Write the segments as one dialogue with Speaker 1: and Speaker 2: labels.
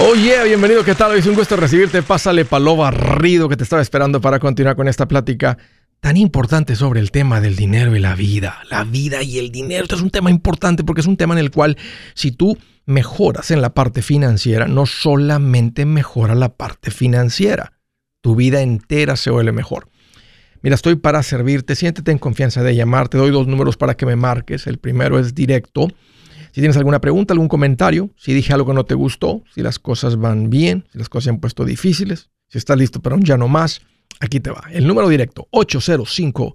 Speaker 1: Oye, bienvenido, ¿qué tal? Es un gusto recibirte. Pásale palo barrido que te estaba esperando para continuar con esta plática tan importante sobre el tema del dinero y la vida. La vida y el dinero. Esto es un tema importante porque es un tema en el cual si tú mejoras en la parte financiera, no solamente mejora la parte financiera, tu vida entera se vuelve mejor. Mira, estoy para servirte, siéntete en confianza de llamar, te doy dos números para que me marques. El primero es directo si tienes alguna pregunta, algún comentario, si dije algo que no te gustó, si las cosas van bien, si las cosas se han puesto difíciles, si estás listo para un ya no más, aquí te va. El número directo, 805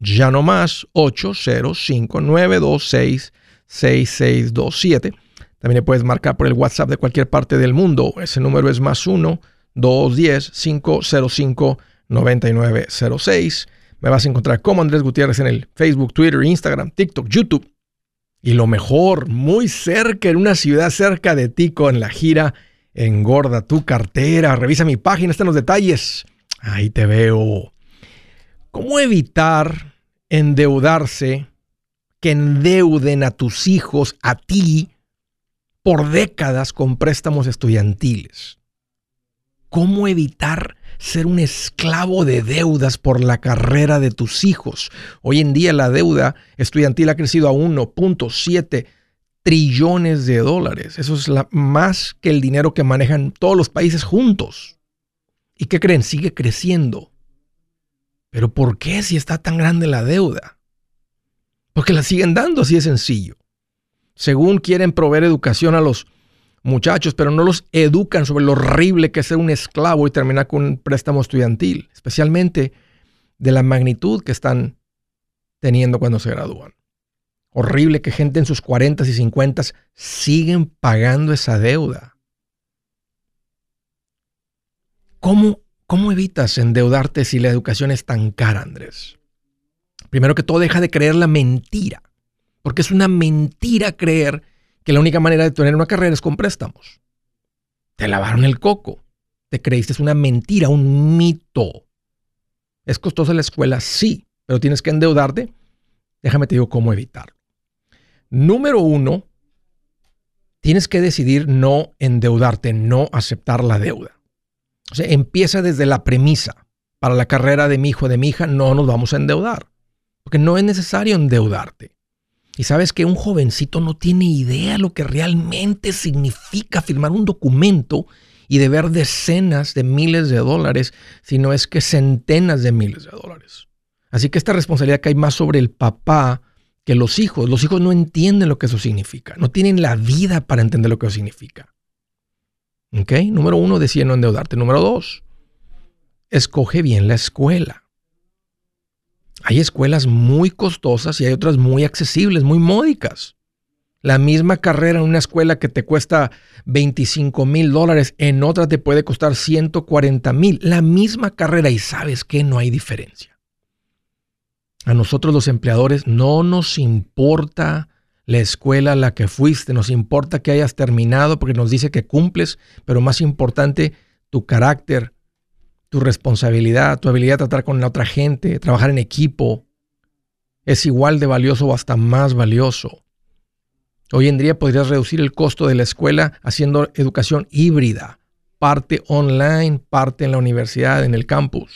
Speaker 1: ya no más, 805 926 6627. También le puedes marcar por el WhatsApp de cualquier parte del mundo. Ese número es más 1 210 505 9906. Me vas a encontrar como Andrés Gutiérrez en el Facebook, Twitter, Instagram, TikTok, YouTube y lo mejor, muy cerca, en una ciudad cerca de ti con la gira Engorda tu cartera. Revisa mi página, están los detalles. Ahí te veo. ¿Cómo evitar endeudarse, que endeuden a tus hijos, a ti, por décadas con préstamos estudiantiles? ¿Cómo evitar ser un esclavo de deudas por la carrera de tus hijos. Hoy en día la deuda estudiantil ha crecido a 1.7 trillones de dólares. Eso es más que el dinero que manejan todos los países juntos. ¿Y qué creen? Sigue creciendo. Pero ¿por qué si está tan grande la deuda? Porque la siguen dando, así de sencillo. Según quieren proveer educación a los muchachos, pero no los educan sobre lo horrible que es ser un esclavo y terminar con un préstamo estudiantil, especialmente de la magnitud que están teniendo cuando se gradúan. Horrible que gente en sus 40 y 50 siguen pagando esa deuda. ¿Cómo, ¿Cómo evitas endeudarte si la educación es tan cara, Andrés? Primero que todo, deja de creer la mentira, porque es una mentira creer que la única manera de tener una carrera es con préstamos. Te lavaron el coco. Te creíste es una mentira, un mito. ¿Es costosa la escuela? Sí, pero tienes que endeudarte. Déjame te digo cómo evitarlo. Número uno, tienes que decidir no endeudarte, no aceptar la deuda. O sea, empieza desde la premisa. Para la carrera de mi hijo, de mi hija, no nos vamos a endeudar. Porque no es necesario endeudarte. Y sabes que un jovencito no tiene idea lo que realmente significa firmar un documento y deber decenas de miles de dólares, sino es que centenas de miles de dólares. Así que esta responsabilidad cae más sobre el papá que los hijos. Los hijos no entienden lo que eso significa, no tienen la vida para entender lo que eso significa. ¿Ok? Número uno, decide no endeudarte. Número dos, escoge bien la escuela. Hay escuelas muy costosas y hay otras muy accesibles, muy módicas. La misma carrera en una escuela que te cuesta 25 mil dólares, en otra te puede costar 140 mil. La misma carrera y sabes que no hay diferencia. A nosotros los empleadores no nos importa la escuela a la que fuiste, nos importa que hayas terminado porque nos dice que cumples, pero más importante, tu carácter, tu responsabilidad, tu habilidad de tratar con la otra gente, trabajar en equipo, es igual de valioso o hasta más valioso. Hoy en día podrías reducir el costo de la escuela haciendo educación híbrida, parte online, parte en la universidad, en el campus.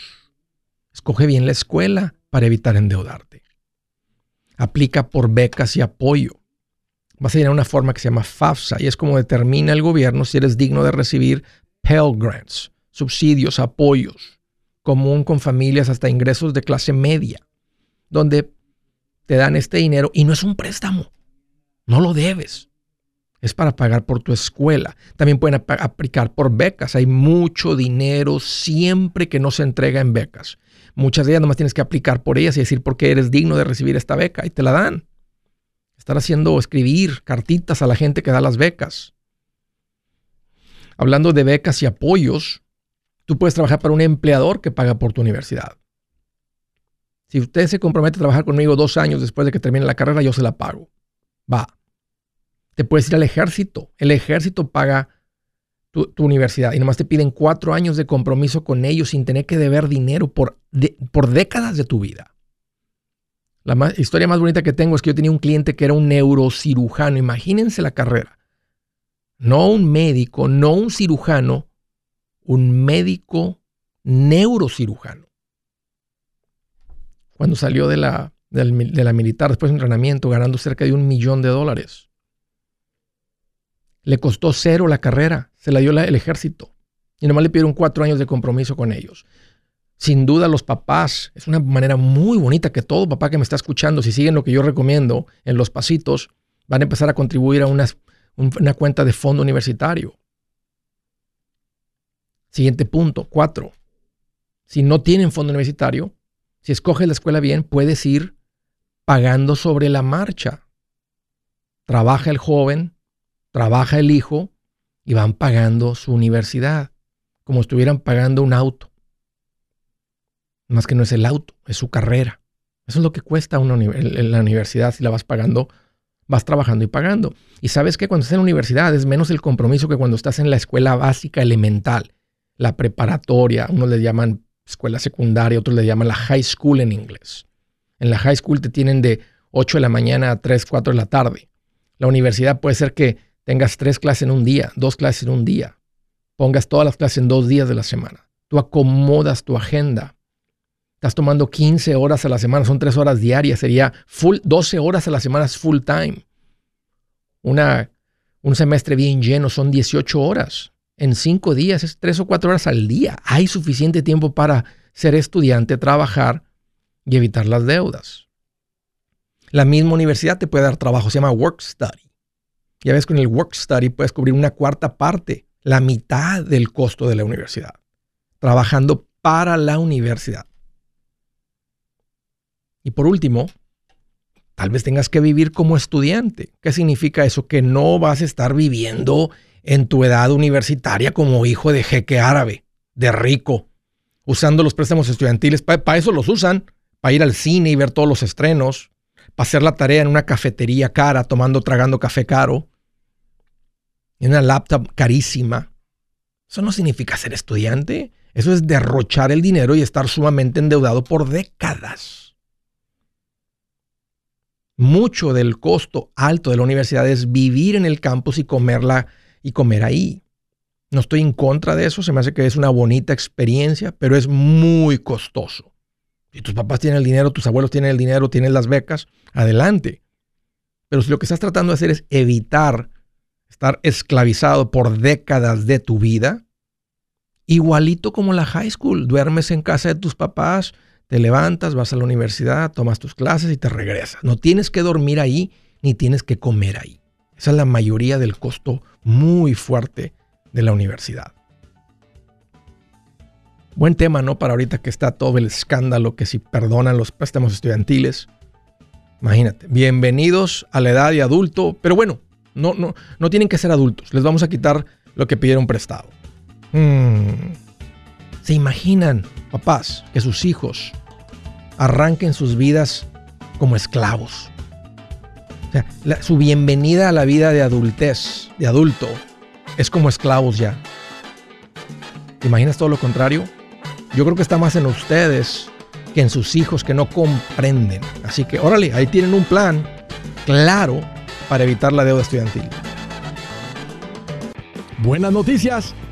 Speaker 1: Escoge bien la escuela para evitar endeudarte. Aplica por becas y apoyo. Vas a a una forma que se llama FAFSA y es como determina el gobierno si eres digno de recibir Pell Grants subsidios, apoyos, común con familias hasta ingresos de clase media, donde te dan este dinero y no es un préstamo, no lo debes. Es para pagar por tu escuela. También pueden aplicar por becas. Hay mucho dinero siempre que no se entrega en becas. Muchas de ellas nomás tienes que aplicar por ellas y decir por qué eres digno de recibir esta beca y te la dan. Estar haciendo, escribir cartitas a la gente que da las becas. Hablando de becas y apoyos, Tú puedes trabajar para un empleador que paga por tu universidad. Si usted se compromete a trabajar conmigo dos años después de que termine la carrera, yo se la pago. Va. Te puedes ir al ejército. El ejército paga tu, universidad y nomás te piden cuatro años de compromiso con ellos sin tener que deber dinero por, por décadas de tu vida. La historia más bonita que tengo es que yo tenía un cliente que era un neurocirujano. Imagínense la carrera. No un médico, no un cirujano, un médico neurocirujano. Cuando salió de la, de la militar después de entrenamiento ganando cerca de un millón de dólares. Le costó cero la carrera, se la dio el ejército. Y nomás le pidieron cuatro años de compromiso con ellos. Sin duda los papás, es una manera muy bonita que todo papá que me está escuchando, si siguen lo que yo recomiendo en los pasitos, van a empezar a contribuir a una, una cuenta de fondo universitario. Siguiente punto, cuatro. Si no tienen fondo universitario, si escoges la escuela bien, puedes ir pagando sobre la marcha. Trabaja el joven, trabaja el hijo y van pagando su universidad, como estuvieran pagando un auto. Más que no es el auto, es su carrera. Eso es lo que cuesta una la universidad si la vas pagando, vas trabajando y pagando. Y sabes que cuando estás en la universidad es menos el compromiso que cuando estás en la escuela básica elemental, la preparatoria, unos le llaman escuela secundaria, otros le llaman la high school en inglés. En la high school te tienen de 8 de la mañana a 3, 4 de la tarde. La universidad puede ser que tengas tres clases en un día, dos clases en un día. Pongas todas las clases en dos días de la semana. Tú acomodas tu agenda estás tomando 15 horas a la semana, son 3 horas diarias, sería full, 12 horas a la semana es full time. Una, un semestre bien lleno son 18 horas. En 5 días es 3 o 4 horas al día. Hay suficiente tiempo para ser estudiante, trabajar y evitar las deudas. La misma universidad te puede dar trabajo, se llama Work Study. Ya ves, con el Work Study puedes cubrir una cuarta parte, la mitad del costo de la universidad, trabajando para la universidad. Y por último, tal vez tengas que vivir como estudiante. ¿Qué significa eso? Que no vas a estar viviendo en tu edad universitaria como hijo de jeque árabe, de rico, usando los préstamos estudiantiles. Para eso los usan, para ir al cine y ver todos los estrenos, para hacer la tarea en una cafetería cara, tomando, tragando café caro, en una laptop carísima. Eso no significa ser estudiante. Eso es derrochar el dinero y estar sumamente endeudado por décadas. Mucho del costo alto de la universidad es vivir en el campus y comerla y comer ahí. No estoy en contra de eso, se me hace que es una bonita experiencia, pero es muy costoso. Si tus papás tienen el dinero, tus abuelos tienen el dinero, tienen las becas, adelante. Pero si lo que estás tratando de hacer es evitar estar esclavizado por décadas de tu vida, igualito como la high school, duermes en casa de tus papás, te levantas, vas a la universidad, tomas tus clases y te regresas. No tienes que dormir ahí ni tienes que comer ahí. Esa es la mayoría del costo muy fuerte de la universidad. Buen tema, ¿no? Para ahorita que está todo el escándalo que si perdonan los préstamos estudiantiles. Imagínate, bienvenidos a la edad de adulto, pero bueno, no, no, no tienen que ser adultos. Les vamos a quitar lo que pidieron prestado. Hmm. ¿Se imaginan, papás, que sus hijos arranquen sus vidas como esclavos? O sea, su bienvenida a la vida de adultez, de adulto, es como esclavos ya. ¿Te imaginas todo lo contrario? Yo creo que está más en ustedes que en sus hijos que no comprenden. Así que, órale, ahí tienen un plan claro para evitar la deuda estudiantil.
Speaker 2: Buenas noticias.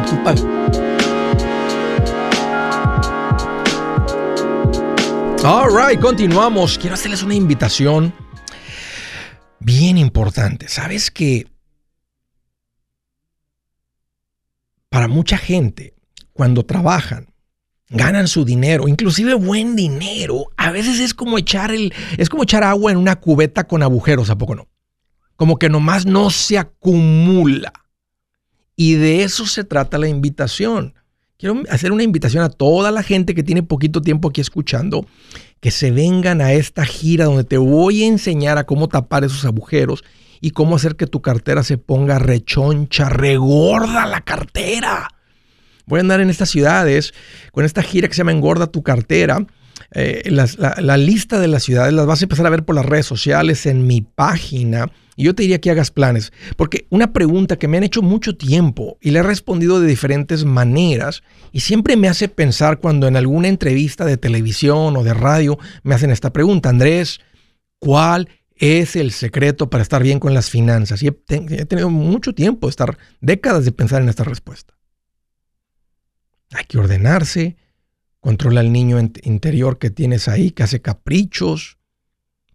Speaker 1: Y tú pagas. All right, continuamos. Quiero hacerles una invitación bien importante. Sabes que para mucha gente, cuando trabajan, ganan su dinero, inclusive buen dinero, a veces es como echar el, es como echar agua en una cubeta con agujeros, ¿a poco no? Como que nomás no se acumula. Y de eso se trata la invitación. Quiero hacer una invitación a toda la gente que tiene poquito tiempo aquí escuchando, que se vengan a esta gira donde te voy a enseñar a cómo tapar esos agujeros y cómo hacer que tu cartera se ponga rechoncha, regorda la cartera. Voy a andar en estas ciudades con esta gira que se llama Engorda tu cartera. Eh, la lista de las ciudades las vas a empezar a ver por las redes sociales en mi página. Yo te diría que hagas planes, porque una pregunta que me han hecho mucho tiempo y le he respondido de diferentes maneras y siempre me hace pensar cuando en alguna entrevista de televisión o de radio me hacen esta pregunta, Andrés, ¿cuál es el secreto para estar bien con las finanzas? Y he, te- he tenido mucho tiempo, estar décadas de pensar en esta respuesta. Hay que ordenarse, controla al niño int- interior que tienes ahí, que hace caprichos,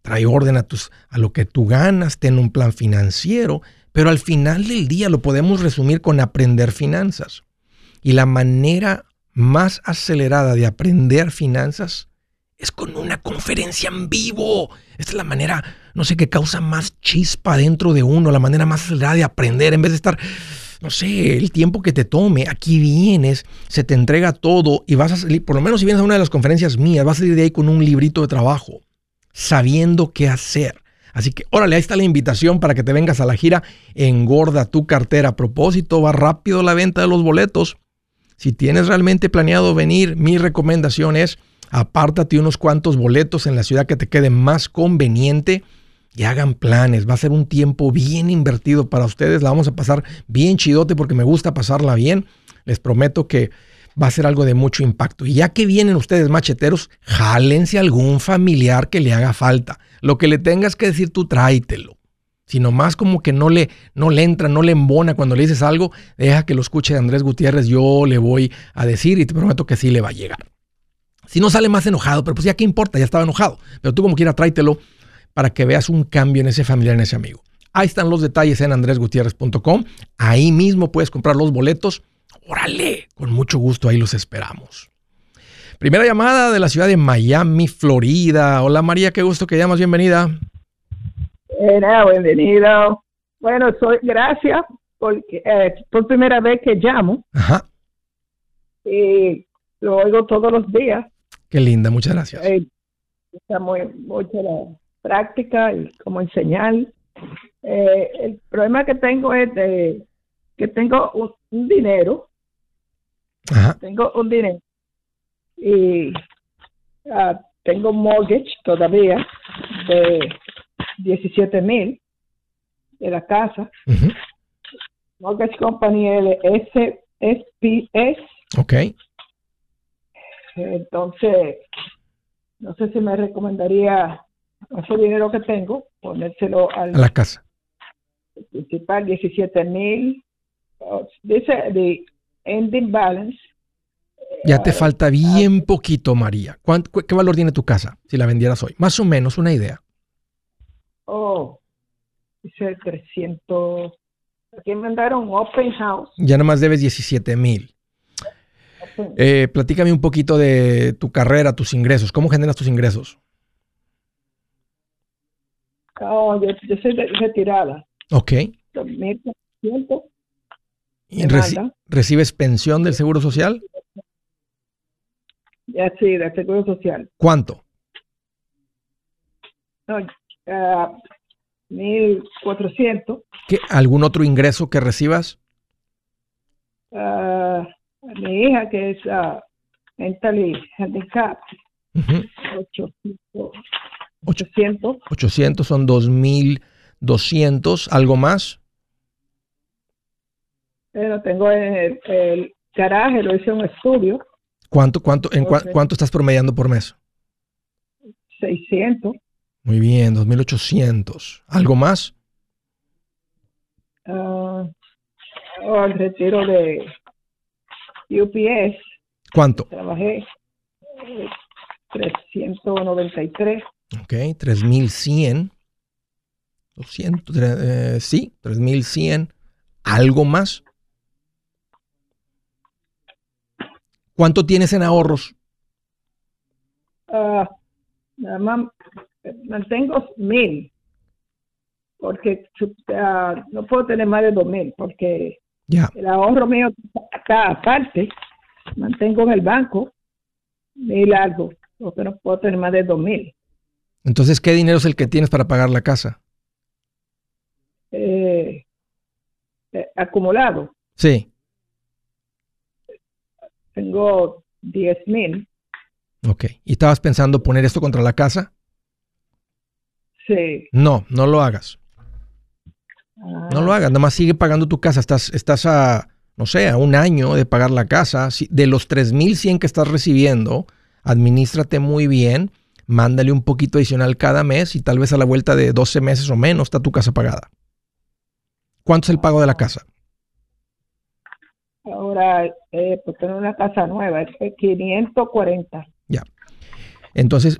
Speaker 1: trae orden a, tus, a lo que tú ganas, ten un plan financiero, pero al final del día lo podemos resumir con aprender finanzas. Y la manera más acelerada de aprender finanzas es con una conferencia en vivo. Esta es la manera, no sé, que causa más chispa dentro de uno, la manera más acelerada de aprender en vez de estar, no sé, el tiempo que te tome. Aquí vienes, se te entrega todo y vas a salir, por lo menos si vienes a una de las conferencias mías, vas a salir de ahí con un librito de trabajo, sabiendo qué hacer. Así que, órale, ahí está la invitación para que te vengas a la gira Engorda tu cartera. A propósito, va rápido la venta de los boletos. Si tienes realmente planeado venir, mi recomendación es apártate unos cuantos boletos en la ciudad que te quede más conveniente y hagan planes. Va a ser un tiempo bien invertido para ustedes. La vamos a pasar bien chidote porque me gusta pasarla bien. Les prometo que va a ser algo de mucho impacto. Y ya que vienen ustedes macheteros, jálense algún familiar que le haga falta. Lo que le tengas que decir tú, tráetelo. Si nomás como que no le, no le entra, no le embona cuando le dices algo, deja que lo escuche Andrés Gutiérrez, yo le voy a decir y te prometo que sí le va a llegar. Si no sale más enojado, pero pues ya qué importa, ya estaba enojado. Pero tú como quiera tráetelo para que veas un cambio en ese familiar, en ese amigo. Ahí están los detalles en andresgutierrez.com. Ahí mismo puedes comprar los boletos. Órale, con mucho gusto ahí los esperamos. Primera llamada de la ciudad de Miami, Florida. Hola María, qué gusto que llamas, bienvenida.
Speaker 3: Era, bienvenido. Bueno, soy, gracias, porque eh, por primera vez que llamo
Speaker 1: Ajá,
Speaker 3: y lo oigo todos los días.
Speaker 1: qué linda, muchas gracias.
Speaker 3: Eh, está muy mucho la práctica y cómo enseñar. Eh, el problema que tengo es de que tengo un, un dinero,
Speaker 1: Ajá,
Speaker 3: tengo un dinero y ah, tengo un mortgage todavía de 17 mil de la casa.
Speaker 1: ujú,
Speaker 3: Mortgage Company LS, SPS.
Speaker 1: ok.
Speaker 3: Entonces, no sé si me recomendaría ese dinero que tengo, ponérselo
Speaker 1: A
Speaker 3: al
Speaker 1: la casa.
Speaker 3: principal, 17 mil. Dice the ending balance
Speaker 1: Ya te falta bien poquito, María. ¿Qué valor tiene tu casa si la vendieras hoy? Más o menos, una idea.
Speaker 3: Oh, dice 300. Aquí me mandaron Open House.
Speaker 1: Ya nomás debes 17 mil. Eh, platícame un poquito de tu carrera, tus ingresos. ¿Cómo generas tus ingresos?
Speaker 3: Oh, yo, soy retirada.
Speaker 1: Ok. ¿Y ¿Recibes pensión del Seguro Social?
Speaker 3: Ya, sí, del Seguro Social.
Speaker 1: ¿Cuánto?
Speaker 3: No, uh, 1.400.
Speaker 1: ¿Qué, ¿Algún otro ingreso que recibas?
Speaker 3: Uh, mi hija, que es uh, mentally handicapped, 800. 800.
Speaker 1: 800 son 2.200. ¿Algo más?
Speaker 3: Pero tengo el, el garaje, lo hice un estudio.
Speaker 1: ¿Cuánto, cuánto, en cuánto estás promediando por mes?
Speaker 3: 600.
Speaker 1: Muy bien, 2.800. ¿Algo más?
Speaker 3: Uh, el retiro de UPS.
Speaker 1: ¿Cuánto?
Speaker 3: Trabajé 393.
Speaker 1: Ok, 3.100. 200, eh, sí, 3.100. ¿Algo más? ¿Cuánto tienes en ahorros?
Speaker 3: Uh, nada más mantengo mil, porque uh, no puedo tener más de dos mil, porque el ahorro mío está aparte, mantengo en el banco mil algo, porque no puedo tener más de dos mil.
Speaker 1: Entonces, ¿qué dinero es el que tienes para pagar la casa?
Speaker 3: Eh, eh, acumulado.
Speaker 1: Sí.
Speaker 3: Tengo 10 mil.
Speaker 1: Ok. ¿Y estabas pensando poner esto contra la casa?
Speaker 3: Sí.
Speaker 1: No, no lo hagas. No lo hagas, nada más sigue pagando tu casa. Estás, estás a, no sé, a un año de pagar la casa. De los 3.100 que estás recibiendo, administrate muy bien, mándale un poquito adicional cada mes y tal vez a la vuelta de 12 meses o menos está tu casa pagada. ¿Cuánto es el pago de la casa?
Speaker 3: Ahora, eh, pues tener una casa nueva, es 540.
Speaker 1: Ya. Entonces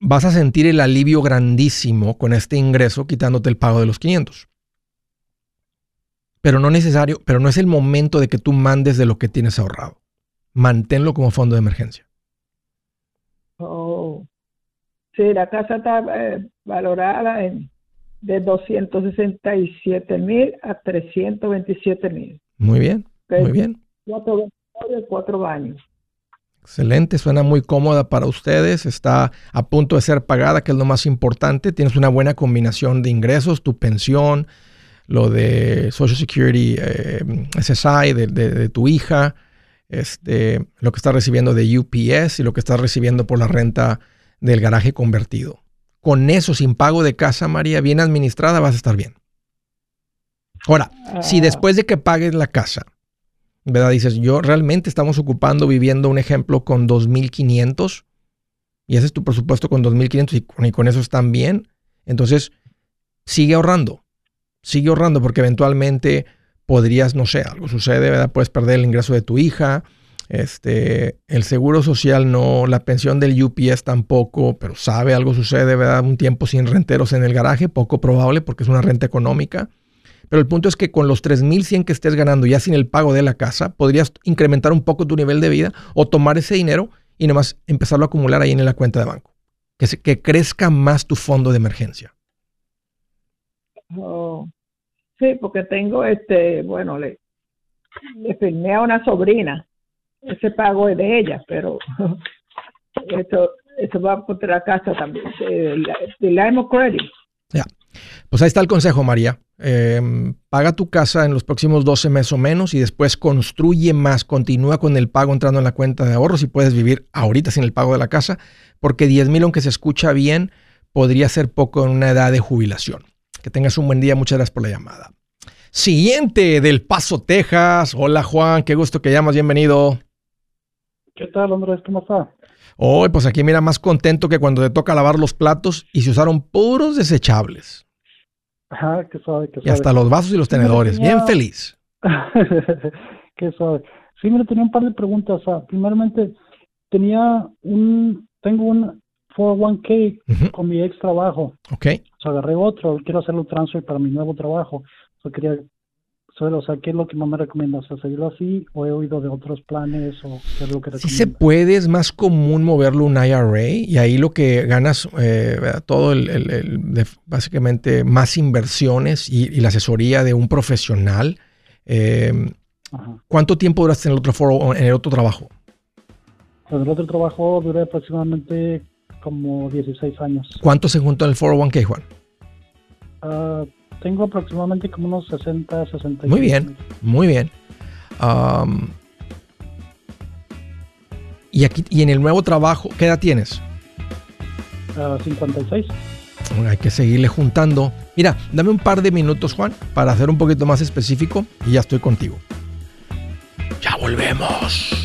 Speaker 1: vas a sentir el alivio grandísimo con este ingreso quitándote el pago de los 500. Pero no necesario, pero no es el momento de que tú mandes de lo que tienes ahorrado. Manténlo como fondo de emergencia.
Speaker 3: Oh. Sí, la casa está eh, valorada en de 267 mil a 327 mil.
Speaker 1: Muy bien. Muy bien.
Speaker 3: Cuatro, cuatro baños.
Speaker 1: Excelente, suena muy cómoda para ustedes, está a punto de ser pagada, que es lo más importante. Tienes una buena combinación de ingresos, tu pensión, lo de Social Security, eh, SSI de, tu hija, este, lo que estás recibiendo de UPS y lo que estás recibiendo por la renta del garaje convertido. Con eso, sin pago de casa, María, bien administrada, vas a estar bien. Ahora, si ah. después de que pagues la casa, ¿verdad? Dices, yo realmente estamos ocupando, viviendo un ejemplo con 2.500 y ese es tu presupuesto con 2.500 y, y con eso están bien. Entonces, sigue ahorrando, sigue ahorrando porque eventualmente podrías, no sé, algo sucede, ¿verdad? Puedes perder el ingreso de tu hija, este, el seguro social no, la pensión del UPS tampoco, pero sabe algo sucede, ¿verdad? Un tiempo sin renteros en el garaje, poco probable porque es una renta económica. Pero el punto es que con los 3.100 que estés ganando ya sin el pago de la casa, podrías incrementar un poco tu nivel de vida o tomar ese dinero y nomás empezarlo a acumular ahí en la cuenta de banco. Que, que crezca más tu fondo de emergencia.
Speaker 3: Oh, sí, porque tengo este, bueno, le, le firmé a una sobrina. Ese pago es de ella, pero esto, eso va por la casa también. El, el credit.
Speaker 1: Ya. Pues ahí está el consejo, María. Em, paga tu casa en los próximos 12 meses o menos y después construye más, continúa con el pago entrando en la cuenta de ahorros y puedes vivir ahorita sin el pago de la casa, porque 10 mil, aunque se escucha bien, podría ser poco en una edad de jubilación. Que tengas un buen día, muchas gracias por la llamada. Siguiente del Paso, Texas. Hola Juan, qué gusto que llamas, bienvenido.
Speaker 4: ¿Qué tal, Andrés? ¿Cómo está?
Speaker 1: Hoy, pues aquí mira más contento que cuando te toca lavar los platos y se usaron puros desechables.
Speaker 4: Ajá, qué suave, qué
Speaker 1: suave. Y hasta los vasos y los tenedores. Bien feliz.
Speaker 4: qué suave. Sí, mira, tenía un par de preguntas. primeramente, tenía un, tengo un 401k con mi ex trabajo.
Speaker 1: Ok.
Speaker 4: O sea, agarré otro, quiero hacerlo transfer para mi nuevo trabajo. O sea, quería o sea, ¿qué es lo que más me recomiendas? ¿Seguirlo así o he oído de otros planes o qué es lo que
Speaker 1: Sí se puede, es más común moverlo un IRA y ahí lo que ganas, eh, todo el, básicamente más inversiones y, la asesoría de un profesional. Eh, ¿Cuánto tiempo duraste en el otro foro, en el otro trabajo?
Speaker 4: En el otro trabajo duré aproximadamente como 16 años.
Speaker 1: ¿Cuánto se juntó en el 401k, Juan?
Speaker 4: Uh, tengo aproximadamente como unos 60, 60.
Speaker 1: Muy bien, muy bien. y aquí y en el nuevo trabajo, ¿qué edad tienes?
Speaker 4: 56.
Speaker 1: hay que seguirle juntando. Mira, dame un par de minutos, Juan, para hacer un poquito más específico y ya estoy contigo. Ya volvemos.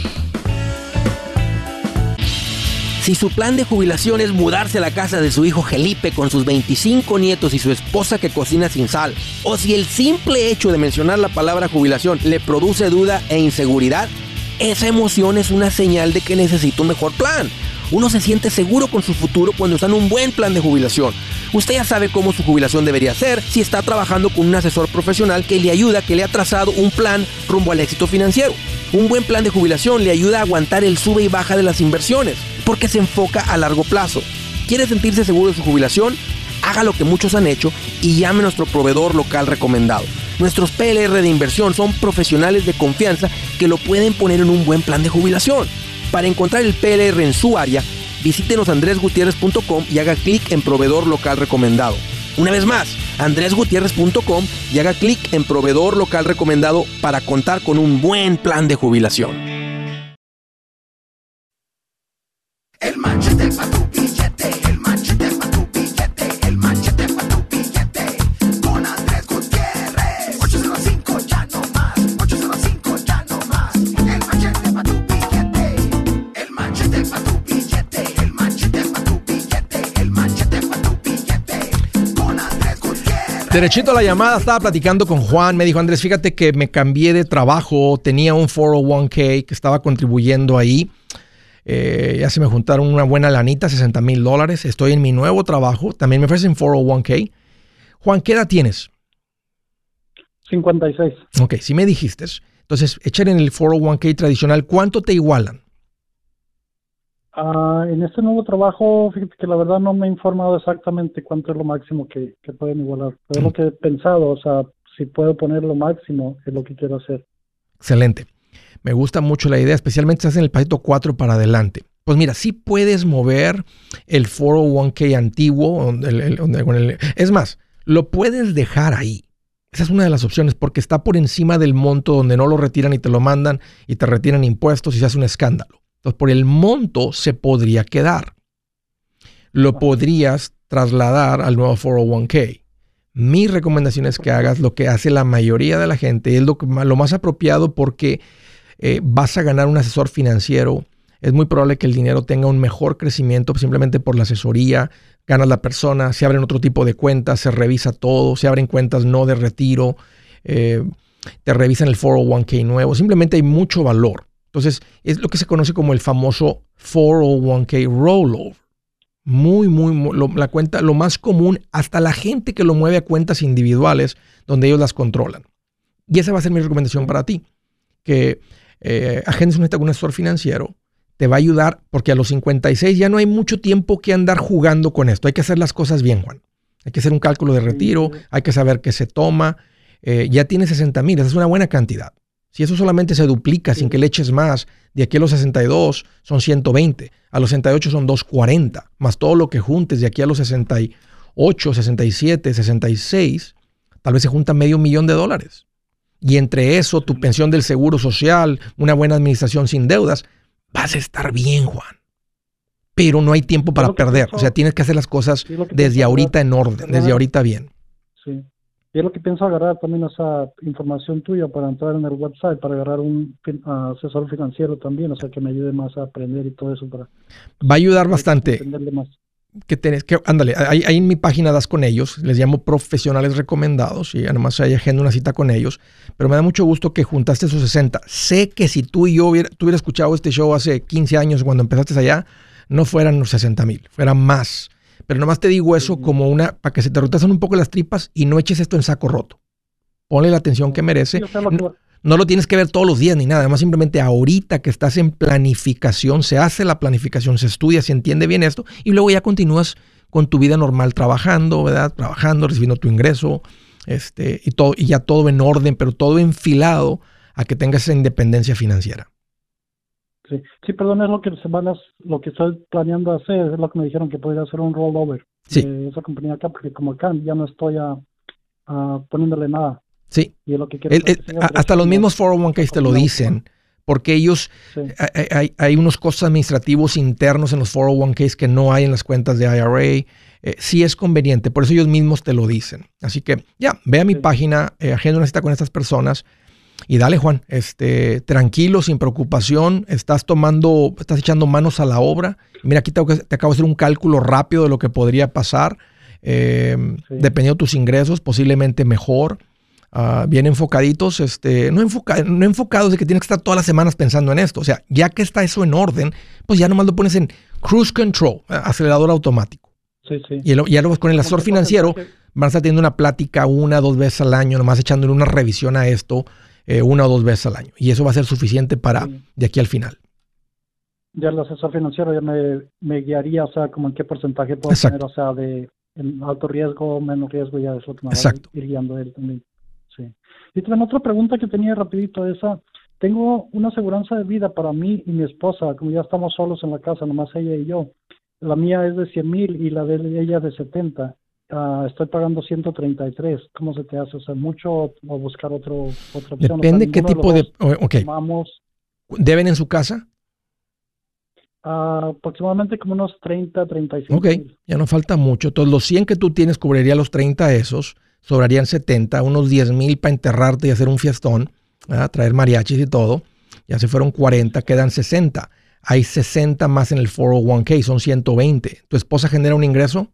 Speaker 5: Si su plan de jubilación es mudarse a la casa de su hijo Felipe con sus 25 nietos y su esposa que cocina sin sal, o si el simple hecho de mencionar la palabra jubilación le produce duda e inseguridad, esa emoción es una señal de que necesita un mejor plan. Uno se siente seguro con su futuro cuando está en un buen plan de jubilación. Usted ya sabe cómo su jubilación debería ser si está trabajando con un asesor profesional que le ayuda, que le ha trazado un plan rumbo al éxito financiero. Un buen plan de jubilación le ayuda a aguantar el sube y baja de las inversiones porque se enfoca a largo plazo. ¿Quiere sentirse seguro de su jubilación? Haga lo que muchos han hecho y llame a nuestro proveedor local recomendado. Nuestros PLR de inversión son profesionales de confianza que lo pueden poner en un buen plan de jubilación. Para encontrar el PLR en su área, visítenos andresgutierrez.com y haga clic en proveedor local recomendado. Una vez más, andresgutierrez.com y haga clic en proveedor local recomendado para contar con un buen plan de jubilación. El machete para tu billete, el machete para tu billete, el machete para tu billete. Con Andrés Gutiérrez. 805 ya no más, 805 ya no más. El machete para tu billete, el machete para tu billete, el machete para tu billete, el machete para tu billete. Con Andrés Gutiérrez.
Speaker 1: Derechito a la llamada, estaba platicando con Juan, me dijo Andrés, fíjate que me cambié de trabajo, tenía un 401k que estaba contribuyendo ahí eh, ya se me juntaron una buena lanita, 60 mil dólares. Estoy en mi nuevo trabajo. También me ofrecen 401k. Juan, ¿qué edad tienes?
Speaker 4: 56.
Speaker 1: Ok, si me dijiste. Entonces, echar en el 401k tradicional, ¿cuánto te igualan?
Speaker 4: Ah, en este nuevo trabajo, fíjate que la verdad no me he informado exactamente cuánto es lo máximo que, pueden igualar. es lo que he pensado, o sea, si puedo poner lo máximo, es lo que quiero hacer.
Speaker 1: Excelente. Me gusta mucho la idea, especialmente si estás en el pasito 4 para adelante. Pues mira, sí puedes mover el 401k antiguo. es más, lo puedes dejar ahí. Esa es una de las opciones porque está por encima del monto donde no lo retiran y te lo mandan y te retiran impuestos y se hace un escándalo. Entonces, por el monto se podría quedar. Lo podrías trasladar al nuevo 401k. Mi recomendación es que hagas lo que hace la mayoría de la gente. Es lo, lo más apropiado porque eh, vas a ganar un asesor financiero. Es muy probable que el dinero tenga un mejor crecimiento simplemente por la asesoría. Ganas la persona, se abren otro tipo de cuentas, se revisa todo, se abren cuentas no de retiro, eh, te revisan el 401k nuevo. Simplemente hay mucho valor. Entonces, es lo que se conoce como el famoso 401k rollover. Muy, muy, la cuenta, lo más común, hasta la gente que lo mueve a cuentas individuales donde ellos las controlan. Y esa va a ser mi recomendación para ti, que eh, agendas un asesor financiero, te va a ayudar porque a los 56 ya no hay mucho tiempo que andar jugando con esto. Hay que hacer las cosas bien, Juan. Hay que hacer un cálculo de retiro, hay que saber qué se toma. Eh, ya tienes 60 mil, esa es una buena cantidad. Si eso solamente se duplica sin que le eches más, de aquí a los 62 son 120, a los 68 son 240, más todo lo que juntes de aquí a los 68, 67, 66, tal vez se junta medio millón de dólares y entre eso tu pensión del seguro social, una buena administración sin deudas, vas a estar bien, Juan. Pero no hay tiempo para perder. o sea, tienes que hacer las cosas desde ahorita en orden, desde ahorita bien.
Speaker 4: Sí. Y es lo que pienso agarrar también esa información tuya para entrar en el website, para agarrar un asesor financiero también, o sea, que me ayude más a aprender y todo eso. Para,
Speaker 1: Va a ayudar bastante.
Speaker 4: Más.
Speaker 1: Que tenés que, ándale, ahí, en mi página das con ellos, les llamo profesionales recomendados y además hay agenda una cita con ellos, pero me da mucho gusto que juntaste esos 60. Sé que si tú y yo hubiera, tú escuchado este show hace 15 años cuando empezaste allá, no fueran los 60 mil, fueran más. Pero nomás te digo eso como una, para que se te rotasen un poco las tripas y no eches esto en saco roto. Ponle la atención que merece. No, lo tienes que ver todos los días ni nada. Además, simplemente ahorita que estás en planificación, se hace la planificación, se estudia, se entiende bien esto y luego ya continúas con tu vida normal trabajando, ¿verdad? Trabajando, recibiendo tu ingreso, este, y todo, y ya todo en orden, pero todo enfilado a que tengas esa independencia financiera.
Speaker 4: Sí, sí, perdón, es lo que semanas, lo que estoy planeando hacer, es lo que me dijeron que podría hacer un rollover
Speaker 1: sí.
Speaker 4: de esa compañía acá, porque como acá ya no estoy a, poniéndole nada.
Speaker 1: Sí.
Speaker 4: Y lo que
Speaker 1: hasta los mismos 401k te lo dicen, porque ellos, hay, hay, unos costos administrativos internos en los 401k que no hay en las cuentas de IRA. Eh, sí es conveniente, por eso ellos mismos te lo dicen. Así que ya, ve a mi página, eh, agenda una cita con estas personas y dale, Juan, este, tranquilo, sin preocupación, estás tomando, estás echando manos a la obra. Mira, aquí te, acabo de hacer un cálculo rápido de lo que podría pasar, em, dependiendo de tus ingresos, posiblemente mejor. Ah, bien enfocaditos, este, no, no enfocados de que tienes que estar todas las semanas pensando en esto. O sea, ya que está eso en orden, pues ya nomás lo pones en cruise control, acelerador automático.
Speaker 4: Sí, sí.
Speaker 1: Y ya lo con el asesor financiero, van a estar teniendo una plática una o dos veces al año, nomás echándole una revisión a esto eh, una o dos veces al año. Y eso va a ser suficiente para de aquí al final.
Speaker 4: Ya el asesor financiero ya me, guiaría, o sea, como en qué porcentaje puedo tener, o sea, de alto riesgo, menos riesgo, ya eso me va a ir guiando él también. Y otra pregunta que tenía rapidito esa, tengo una aseguranza de vida para mí y mi esposa, como ya estamos solos en la casa, nomás ella y yo. La mía es de 100 mil y la de ella de 70. Ah, estoy pagando 133. ¿Cómo se te hace? O sea, mucho o buscar otro, otra opción.
Speaker 1: Depende qué tipo de... ok. ¿Deben en su casa?
Speaker 4: Uh, aproximadamente como unos 30, 35.
Speaker 1: Ok, ya no falta mucho. Entonces, los 100 que tú tienes cubriría los 30 esos, sobrarían 70, unos 10 mil para enterrarte y hacer un fiestón, traer mariachis y todo. Ya se fueron 40, quedan 60. Hay 60 más en el 401k, son 120. ¿Tu esposa genera un ingreso?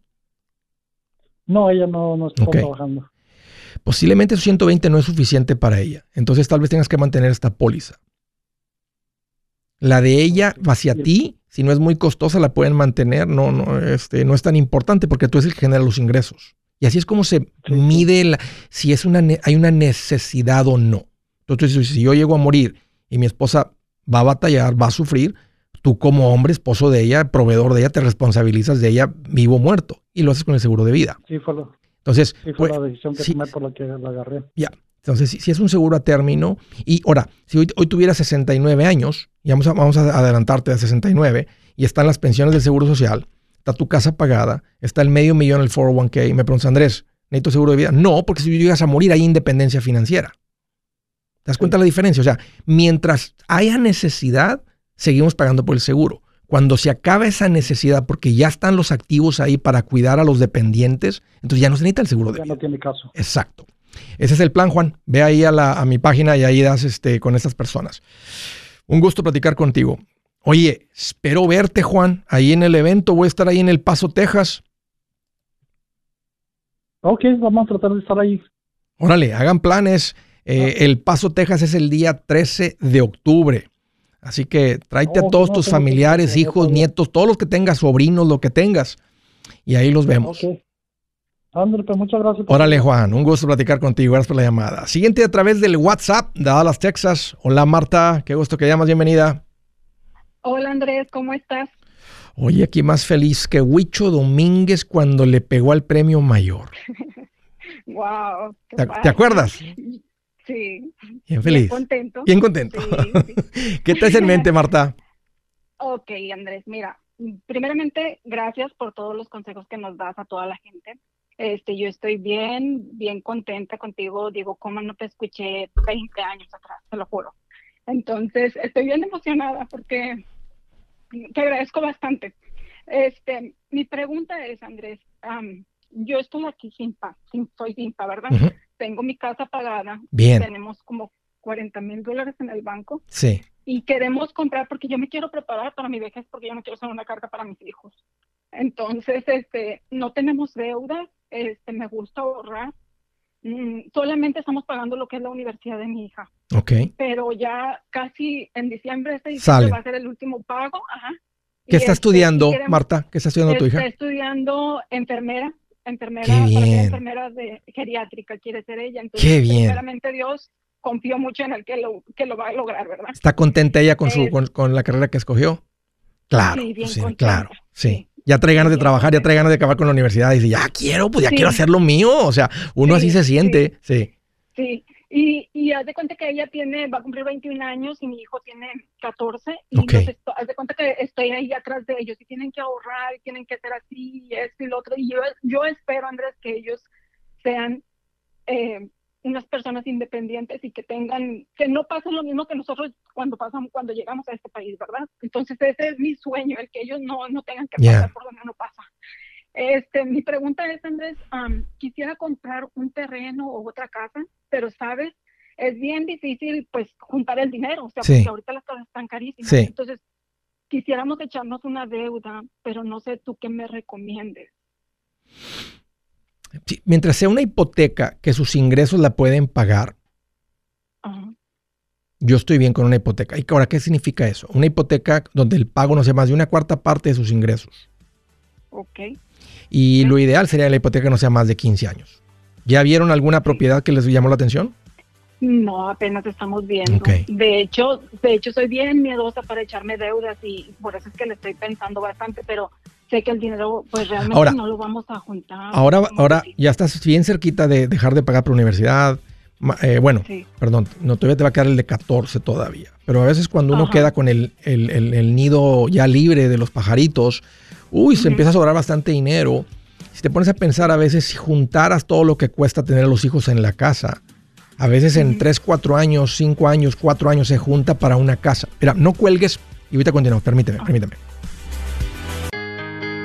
Speaker 4: No, ella no, no está trabajando.
Speaker 1: Posiblemente esos 120 no es suficiente para ella. Entonces tal vez tengas que mantener esta póliza. La de ella hacia ti, si no es muy costosa, la pueden mantener. No, no, este, no es tan importante porque tú eres el que genera los ingresos. Y así es como se mide si es una, hay una necesidad o no. Entonces, si yo llego a morir y mi esposa va a batallar, va a sufrir, tú como hombre, esposo de ella, proveedor de ella, te responsabilizas de ella vivo o muerto y lo haces con el seguro de vida.
Speaker 4: Sí, fue, lo,
Speaker 1: Entonces,
Speaker 4: sí, fue pues, la decisión que tomé por la que la agarré.
Speaker 1: Ya. Entonces, si, es un seguro a término, y ahora, si hoy, hoy tuvieras 69 años, y vamos a, vamos a adelantarte a 69, y están las pensiones del seguro social, está tu casa pagada, está el medio millón en el 401k, y me preguntas, Andrés, ¿necesito seguro de vida? No, porque si llegas a morir hay independencia financiera. ¿Te das cuenta de la diferencia? O sea, mientras haya necesidad, seguimos pagando por el seguro. Cuando se acaba esa necesidad, porque ya están los activos ahí para cuidar a los dependientes, entonces ya no se necesita el seguro de vida.
Speaker 4: no tiene caso.
Speaker 1: Exacto. Ese es el plan, Juan. Ve ahí a, la, a mi página y ahí das este, con estas personas. Un gusto platicar contigo. Oye, espero verte, Juan, ahí en el evento. Voy a estar ahí en El Paso, Texas.
Speaker 4: Ok, vamos a tratar de estar ahí.
Speaker 1: Órale, hagan planes. Eh, el Paso, Texas es el día 13 de octubre. Así que tráete a todos tus familiares, hijos, nietos, todos los que tengas, sobrinos, lo que tengas. Y ahí los vemos.
Speaker 4: Okay. pues muchas gracias.
Speaker 1: Órale, Juan, un gusto platicar contigo. Gracias por la llamada. Siguiente a través del WhatsApp de Dallas, Texas. Hola, Marta. Qué gusto que llamas. Bienvenida.
Speaker 6: Hola, Andrés. ¿Cómo estás?
Speaker 1: Oye, aquí más feliz que Huicho Domínguez cuando le pegó al premio mayor.
Speaker 6: wow.
Speaker 1: ¿Te, acuerdas?
Speaker 6: Sí.
Speaker 1: Bien feliz. Bien
Speaker 6: contento.
Speaker 1: Bien contento. ¿Qué te en mente, Marta?
Speaker 6: Ok, Andrés, mira, primeramente, gracias por todos los consejos que nos das a toda la gente. Este, yo estoy bien, bien contenta contigo. Digo, ¿cómo no te escuché 20 años atrás? Te lo juro. Entonces, estoy bien emocionada porque te agradezco bastante. Este, mi pregunta es, Andrés, yo estoy aquí sin paz, sin, soy sin paz, ¿verdad? tengo mi casa pagada.
Speaker 1: Bien.
Speaker 6: Tenemos como 40 mil dólares en el banco.
Speaker 1: Sí.
Speaker 6: y queremos comprar porque yo me quiero preparar para mi vejez porque yo no quiero ser una carga para mis hijos. Entonces, este, no tenemos deuda, este, me gusta ahorrar. Mm, solamente estamos pagando lo que es la universidad de mi hija.
Speaker 1: Ok.
Speaker 6: Pero ya casi en diciembre, este diciembre va a ser el último pago. Ajá.
Speaker 1: ¿Qué está este, estudiando, Marta? ¿Qué está estudiando tu hija?
Speaker 6: Está estudiando enfermera, enfermera, Qué bien. enfermera de geriátrica, quiere ser ella.
Speaker 1: Entonces, Qué bien.
Speaker 6: Sinceramente, Dios confío mucho en el que lo, que lo va a lograr, ¿verdad?
Speaker 1: ¿Está contenta ella con, su, con, la carrera que escogió? Claro, sí, bien claro, sí. Ya trae ganas de trabajar, ya trae ganas de acabar con la universidad. Y dice, ya quiero, pues ya quiero hacer lo mío. O sea, uno así se siente, sí.
Speaker 6: Sí, y, y haz de cuenta que ella tiene, va a cumplir 21 años y mi hijo tiene 14. Y entonces, haz de cuenta que estoy ahí atrás de ellos y tienen que ahorrar, y tienen que hacer así, y esto y lo otro. Y yo, yo espero, Andrés, que ellos sean eh, unas personas independientes y que tengan, que no pasen lo mismo que nosotros cuando pasamos, cuando llegamos a este país, ¿verdad? Entonces ese es mi sueño, el que ellos no, no tengan que pasar por donde uno pasa. Este, mi pregunta es, Andrés, quisiera comprar un terreno o otra casa, pero sabes, es bien difícil pues juntar el dinero, o sea, porque ahorita las casas están carísimas. Entonces, quisiéramos echarnos una deuda, pero no sé tú qué me recomiendes
Speaker 1: mientras sea una hipoteca que sus ingresos la pueden pagar, yo estoy bien con una hipoteca. ¿Y ahora qué significa eso? Una hipoteca donde el pago no sea más de una cuarta parte de sus ingresos.
Speaker 6: Ok.
Speaker 1: Y lo ideal sería la hipoteca no sea más de 15 años. ¿Ya vieron alguna propiedad que les llamó la atención?
Speaker 6: No, apenas estamos viendo. De hecho, de hecho soy bien miedosa para echarme deudas y por eso es que le estoy pensando bastante, pero sé que el dinero pues realmente no lo vamos a juntar.
Speaker 1: Ahora, ahora ya estás bien cerquita de dejar de pagar por universidad. Eh, bueno, perdón, no todavía te va a quedar el de 14 todavía. Pero a veces cuando uno queda con el, el, nido ya libre de los pajaritos, uy, se empieza a sobrar bastante dinero. Si te pones a pensar a veces si juntaras todo lo que cuesta tener a los hijos en la casa, a veces en 3, 4 años, 5 años, 4 años se junta para una casa. Mira, no cuelgues y ahorita continuamos. Permíteme, permíteme.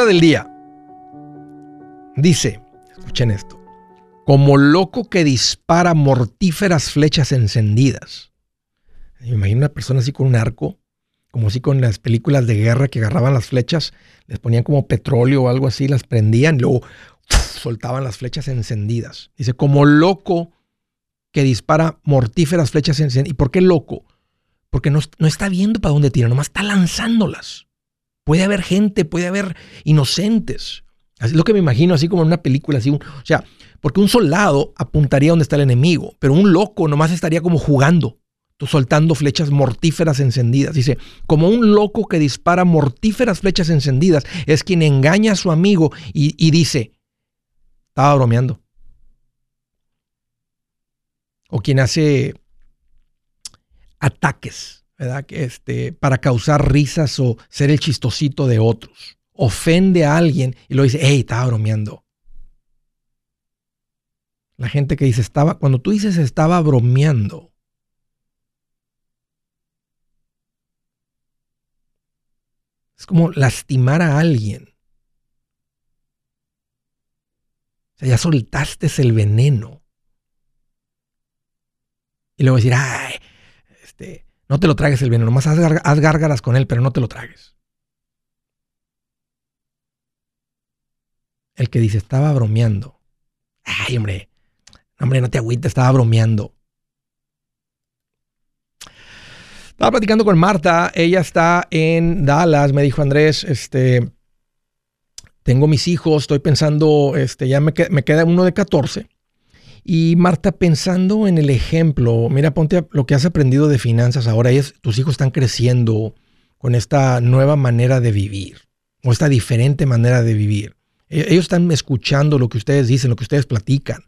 Speaker 1: Del día dice, escuchen esto, como loco que dispara mortíferas flechas encendidas. Me imagino una persona así con un arco, como así con las películas de guerra que agarraban las flechas, les ponían como petróleo o algo así, las prendían y luego soltaban las flechas encendidas. Dice, como loco que dispara mortíferas flechas encendidas. ¿Y por qué loco? Porque no, no está viendo para dónde tira, nomás está lanzándolas. Puede haber gente, puede haber inocentes. Así es lo que me imagino, así como en una película, así. o sea, porque un soldado apuntaría donde está el enemigo, pero un loco nomás estaría como jugando, soltando flechas mortíferas encendidas. Dice, como un loco que dispara mortíferas flechas encendidas es quien engaña a su amigo y, y dice, estaba bromeando. O quien hace ataques este, para causar risas o ser el chistosito de otros. Ofende a alguien y lo dice, hey, estaba bromeando. La gente que dice, estaba, cuando tú dices estaba bromeando, es como lastimar a alguien. O sea, ya soltaste el veneno. Y luego decir, ay, este, no te lo tragues el veneno, nomás haz, gárgaras con él, pero no te lo tragues. el que dice, estaba bromeando. Ay, hombre, hombre, no te agüites, estaba bromeando. Estaba platicando con Marta, ella está en Dallas, me dijo Andrés, este, tengo mis hijos, estoy pensando, este, ya me, me queda uno de 14. Y Marta, pensando en el ejemplo, mira, ponte lo que has aprendido de finanzas ahora, es, tus hijos están creciendo con esta nueva manera de vivir, o esta diferente manera de vivir. E, ellos están escuchando lo que ustedes dicen, lo que ustedes platican.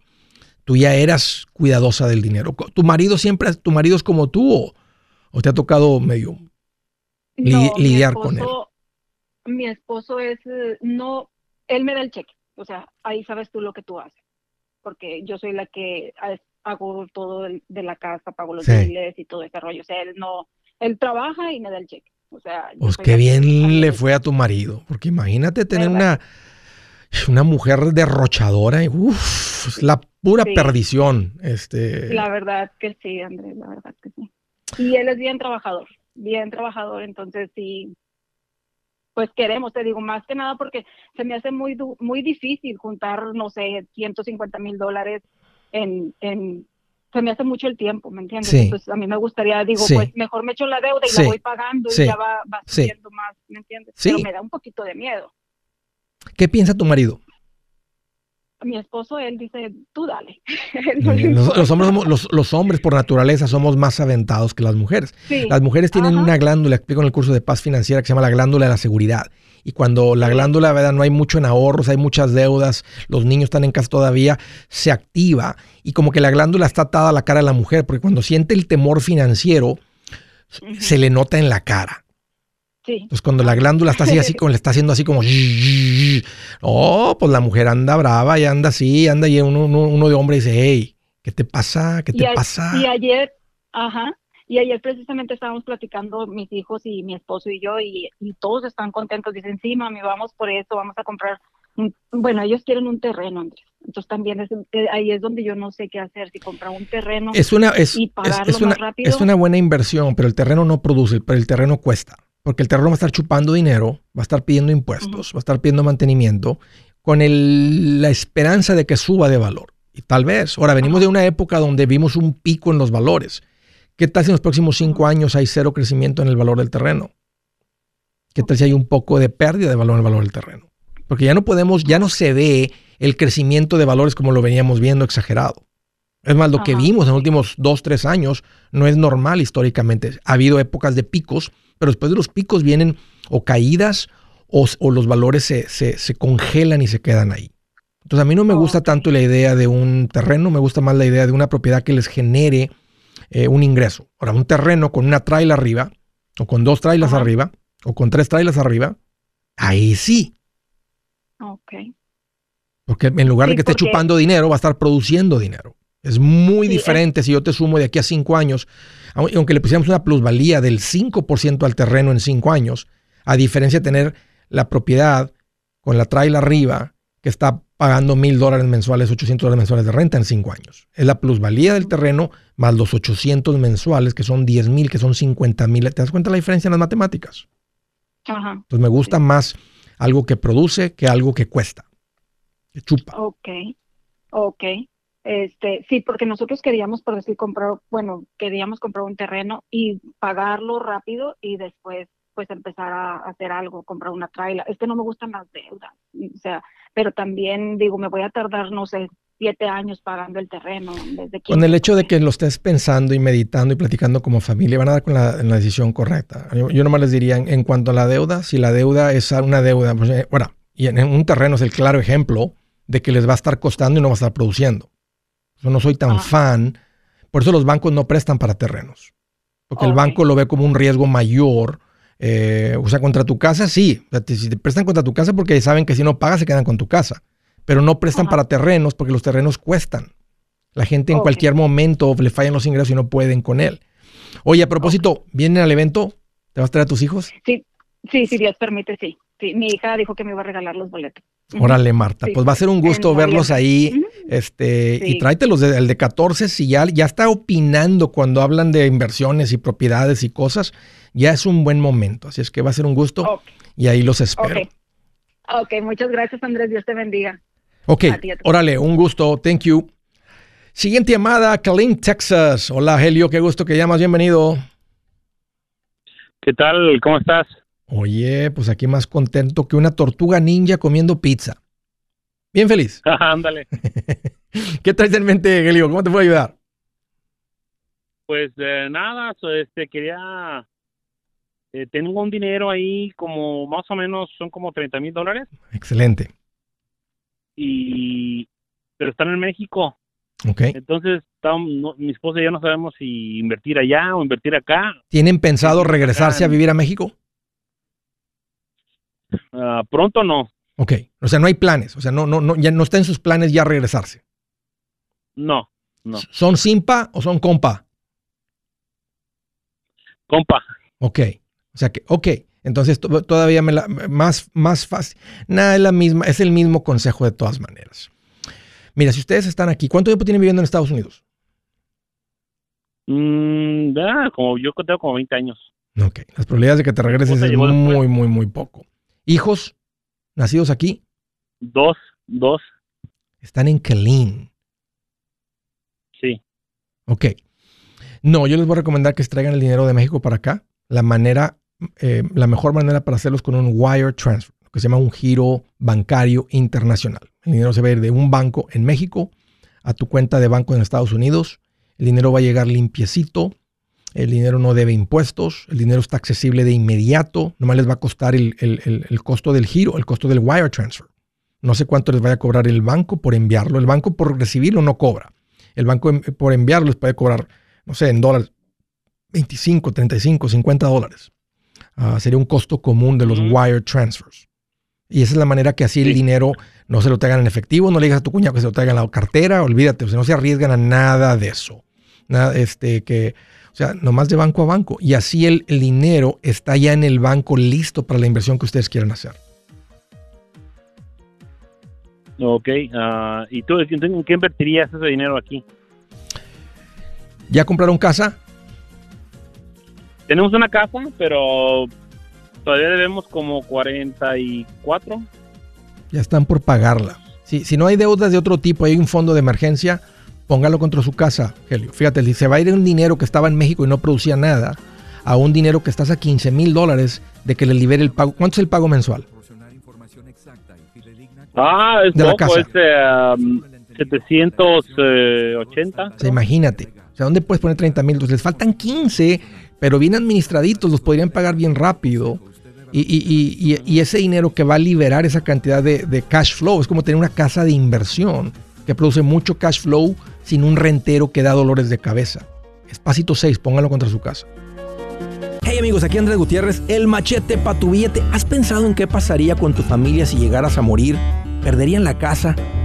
Speaker 1: Tú ya eras cuidadosa del dinero. ¿Tu marido siempre, tu marido es como tú o, te ha tocado medio lidiar con él?
Speaker 6: Mi esposo es, eh, no, él me da el cheque. O sea, ahí sabes tú lo que tú haces. Porque yo soy la que hago todo de la casa, pago los biles y todo ese rollo. O sea, él no, él trabaja y me da el cheque. O sea,
Speaker 1: pues qué bien le fue a tu marido, porque imagínate tener una, una mujer derrochadora y uff, la pura perdición. Este...
Speaker 6: La verdad que sí, Andrés, la verdad que sí. Y él es bien trabajador, bien trabajador, entonces sí, pues queremos, te digo, más que nada porque se me hace muy, muy difícil juntar, no sé, 150 mil dólares en, en se me hace mucho el tiempo, ¿me entiendes? Entonces a mí me gustaría, digo, pues mejor me echo la deuda y la voy pagando y ya va, va subiendo más, ¿me entiendes? Pero me da un poquito de miedo.
Speaker 1: ¿Qué piensa tu marido?
Speaker 6: Mi esposo, él dice, tú dale.
Speaker 1: los, hombres los, hombres por naturaleza somos más aventados que las mujeres. Las mujeres tienen una glándula, explico en el curso de paz financiera, que se llama la glándula de la seguridad. Y cuando la glándula, ¿verdad? No hay mucho en ahorros, hay muchas deudas, los niños están en casa todavía, se activa y como que la glándula está atada a la cara de la mujer, porque cuando siente el temor financiero, se le nota en la cara. Sí. Pues cuando la glándula está así, así como le está haciendo así como, oh, pues la mujer anda brava y anda así, anda y uno, uno, de hombre dice, hey, ¿qué te pasa? ¿Qué te pasa?
Speaker 6: Y ayer, ajá, y ayer precisamente estábamos platicando mis hijos y mi esposo y yo y, todos están contentos. Dicen, sí, mami, vamos por eso, vamos a comprar. Bueno, ellos quieren un terreno, Andrés. Entonces también es, eh, ahí es donde yo no sé qué hacer, si comprar un terreno
Speaker 1: es una, es, y pagarlo es, una, más rápido. Es una buena inversión, pero el terreno no produce, pero el terreno cuesta. Porque el terreno va a estar chupando dinero, va a estar pidiendo impuestos, va a estar pidiendo mantenimiento, con el, la esperanza de que suba de valor. Y tal vez, ahora venimos de una época donde vimos un pico en los valores ¿Qué tal si en los próximos cinco años hay cero crecimiento en el valor del terreno? ¿Qué tal si hay un poco de pérdida de valor en el valor del terreno? Porque ya no podemos, ya no se ve el crecimiento de valores como lo veníamos viendo exagerado. Es más, lo que vimos en los últimos dos, tres años no es normal históricamente. Ha habido épocas de picos, pero después de los picos vienen o caídas o, los valores se, se, congelan y se quedan ahí. Entonces a mí no me gusta tanto la idea de un terreno, me gusta más la idea de una propiedad que les genere eh, un ingreso. Ahora, un terreno con una traila arriba, o con dos trailas arriba, o con tres trailas arriba, ahí sí.
Speaker 6: Ok.
Speaker 1: Porque en lugar de que esté chupando dinero, va a estar produciendo dinero. Es muy diferente si yo te sumo de aquí a cinco años, aunque le pusiéramos una plusvalía del 5% al terreno en cinco años, a diferencia de tener la propiedad con la traila arriba, que está pagando mil dólares mensuales, 800 dólares mensuales de renta en cinco años. Es la plusvalía del terreno más los 800 mensuales, que son 10 mil, que son 50 mil. ¿Te das cuenta la diferencia en las matemáticas? Ajá. Entonces me gusta más algo que produce que algo que cuesta, que chupa.
Speaker 6: Ok, ok. Este, sí, porque nosotros queríamos, por decir, comprar, bueno, queríamos comprar un terreno y pagarlo rápido y después pues empezar a hacer algo, comprar una traila. Es que no me gustan las deudas, o sea, pero también digo, me voy a tardar, no sé, siete años pagando el terreno. Desde
Speaker 1: con el hecho de que lo estés pensando y meditando y platicando como familia, van a dar con la, decisión correcta. Yo, nomás les diría, en, cuanto a la deuda, si la deuda es una deuda, pues, eh, bueno, y en, un terreno es el claro ejemplo de que les va a estar costando y no va a estar produciendo. Yo no soy tan ah. fan, por eso los bancos no prestan para terrenos, porque el banco lo ve como un riesgo mayor eh, o sea, contra tu casa, sí. si te prestan contra tu casa porque saben que si no pagas se quedan con tu casa. Pero no prestan para terrenos porque los terrenos cuestan. La gente en cualquier momento le fallan los ingresos y no pueden con él. Oye, a propósito, ¿vienen al evento? ¿Te vas a traer a tus hijos?
Speaker 6: Sí, sí, si Dios permite, sí. Sí. Mi hija dijo que me iba a regalar los boletos.
Speaker 1: Órale, Marta. Pues va a ser un gusto verlos ahí. Este, y tráetelos de, el de 14, si ya, ya está opinando cuando hablan de inversiones y propiedades y cosas, ya es un buen momento. Así es que va a ser un gusto y ahí los espero.
Speaker 6: Ok, muchas gracias Andrés, Dios te bendiga.
Speaker 1: Ok, órale, un gusto, thank you. Siguiente llamada, Kalin, Texas. Hola, Helio, qué gusto que llamas, bienvenido.
Speaker 7: ¿Qué tal? ¿Cómo estás?
Speaker 1: Oye, pues aquí más contento que una tortuga ninja comiendo pizza. Bien feliz.
Speaker 7: Ándale.
Speaker 1: ¿Qué traes en mente, Helio? ¿Cómo te puedo ayudar?
Speaker 7: Pues eh, nada, este quería eh, tengo un dinero ahí como más o menos son como 30 mil dólares.
Speaker 1: Excelente.
Speaker 7: Y pero están en México.
Speaker 1: Ok.
Speaker 7: Entonces mi esposa y yo no sabemos si invertir allá o invertir acá.
Speaker 1: ¿Tienen pensado regresarse a vivir a México?
Speaker 7: Ah, pronto no.
Speaker 1: Ok, o sea, no hay planes, o sea, no, no, no, ya no está en sus planes ya regresarse.
Speaker 7: No, no.
Speaker 1: ¿Son simpa o son compa?
Speaker 7: Compa.
Speaker 1: Ok, o sea que, ok, entonces todavía me la, más, más fácil. Nada, es la misma, es el mismo consejo de todas maneras. Mira, si ustedes están aquí, ¿cuánto tiempo tienen viviendo en Estados Unidos?
Speaker 7: Mm, como yo tengo como 20 años.
Speaker 1: Ok, las probabilidades de que te regreses es muy, muy, muy poco. ¿Hijos nacidos aquí?
Speaker 7: Dos, dos.
Speaker 1: Están en Kelin.
Speaker 7: Sí.
Speaker 1: Ok. No, yo les voy a recomendar que se traigan el dinero de México para acá. La manera, eh, la mejor manera para hacerlos con un wire transfer, lo que se llama un giro bancario internacional. El dinero se va a ir de un banco en México a tu cuenta de banco en Estados Unidos. El dinero va a llegar limpiecito. El dinero no debe impuestos. El dinero está accesible de inmediato. Nomás les va a costar el, el costo del giro, el costo del wire transfer. No sé cuánto les vaya a cobrar el banco por enviarlo. El banco por recibirlo no cobra. El banco por enviarlo les puede cobrar, no sé, en dólares, 25, 35, 50 dólares. Ah, sería un costo común de los wire transfers. Y esa es la manera que así el dinero no se lo traigan en efectivo, no le digas a tu cuñado que se lo traigan en la cartera, olvídate, o sea, no se arriesgan a nada de eso. Nada, este, que, o sea, nomás de banco a banco. Y así el, dinero está ya en el banco listo para la inversión que ustedes quieran hacer.
Speaker 7: Ok, ah, ¿y tú en qué invertirías ese dinero aquí?
Speaker 1: ¿Ya compraron casa?
Speaker 7: Tenemos una casa, pero todavía debemos como 44.
Speaker 1: Ya están por pagarla. Si, si no hay deudas de otro tipo, hay un fondo de emergencia, póngalo contra su casa, Helio. Fíjate, si se va a ir un dinero que estaba en México y no producía nada, a un dinero que estás a 15 mil dólares de que le libere el pago. ¿Cuánto es el pago mensual?
Speaker 7: Ah, es de poco, es 780.
Speaker 1: O imagínate. O sea, ¿dónde puedes poner 30 mil? Les faltan 15 pero bien administraditos los podrían pagar bien rápido. Y, ese dinero que va a liberar esa cantidad de, cash flow es como tener una casa de inversión que produce mucho cash flow sin un rentero que da dolores de cabeza. Espacito 6, póngalo contra su casa.
Speaker 5: Hey amigos, aquí Andrés Gutiérrez, el machete para tu billete. ¿Has pensado en qué pasaría con tu familia si llegaras a morir? ¿Perderían la casa?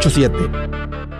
Speaker 5: 987